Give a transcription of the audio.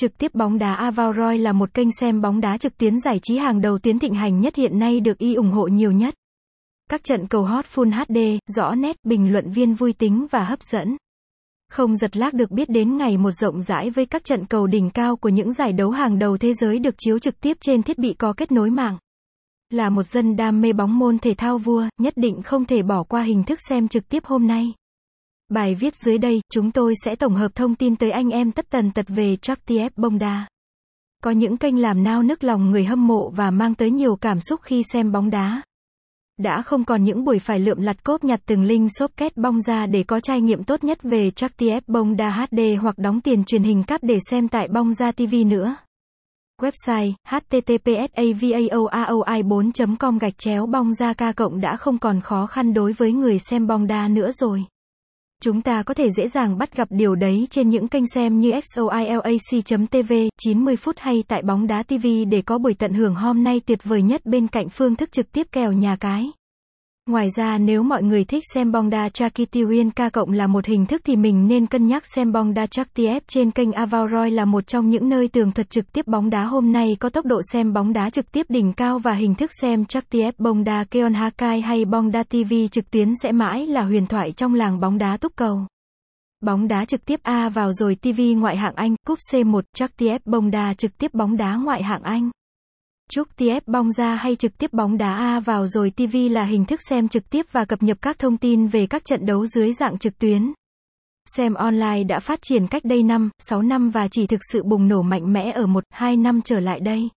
Trực tiếp bóng đá Avaloy là một kênh xem bóng đá trực tuyến giải trí hàng đầu tiến thịnh hành nhất hiện nay được y ủng hộ nhiều nhất. Các trận cầu hot Full HD, rõ nét, bình luận viên vui tính và hấp dẫn. Không giật lác được biết đến ngày một rộng rãi với các trận cầu đỉnh cao của những giải đấu hàng đầu thế giới được chiếu trực tiếp trên thiết bị có kết nối mạng. Là một dân đam mê bóng môn thể thao vua, nhất định không thể bỏ qua hình thức xem trực tiếp hôm nay. Bài viết dưới đây, chúng tôi sẽ tổng hợp thông tin tới anh em tất tần tật về Tractiep Bongda. Có những kênh làm nao nức lòng người hâm mộ và mang tới nhiều cảm xúc khi xem bóng đá. Đã không còn những buổi phải lượm lặt cốp nhặt từng link shop kết bong ra để có trải nghiệm tốt nhất về Tractiep Bongda HD hoặc đóng tiền truyền hình cáp để xem tại bong ra TV nữa. Website https://avaoaoi4.com gạch chéo bong ra ca cộng đã không còn khó khăn đối với người xem bóng đá nữa rồi. Chúng ta có thể dễ dàng bắt gặp điều đấy trên những kênh xem như xoilac.tv, 90 phút hay tại bóng đá TV để có buổi tận hưởng hôm nay tuyệt vời nhất bên cạnh phương thức trực tiếp kèo nhà cái. Ngoài ra nếu mọi người thích xem bóng đá Chakitirin ca cộng là một hình thức thì mình nên cân nhắc xem bóng đá Chaktiep trên kênh Avaloy là một trong những nơi tường thuật trực tiếp bóng đá hôm nay có tốc độ xem bóng đá trực tiếp đỉnh cao và hình thức xem Chaktiep bóng đá Keon Hakai hay bóng đá TV trực tuyến sẽ mãi là huyền thoại trong làng bóng đá túc cầu. Bóng đá trực tiếp A vào rồi TV ngoại hạng Anh, cúp C1, Chaktiep bóng đá trực tiếp bóng đá ngoại hạng Anh. Chúc TF bóng ra hay trực tiếp bóng đá A vào rồi TV là hình thức xem trực tiếp và cập nhật các thông tin về các trận đấu dưới dạng trực tuyến. Xem online đã phát triển cách đây 5, 6 năm và chỉ thực sự bùng nổ mạnh mẽ ở 1, 2 năm trở lại đây.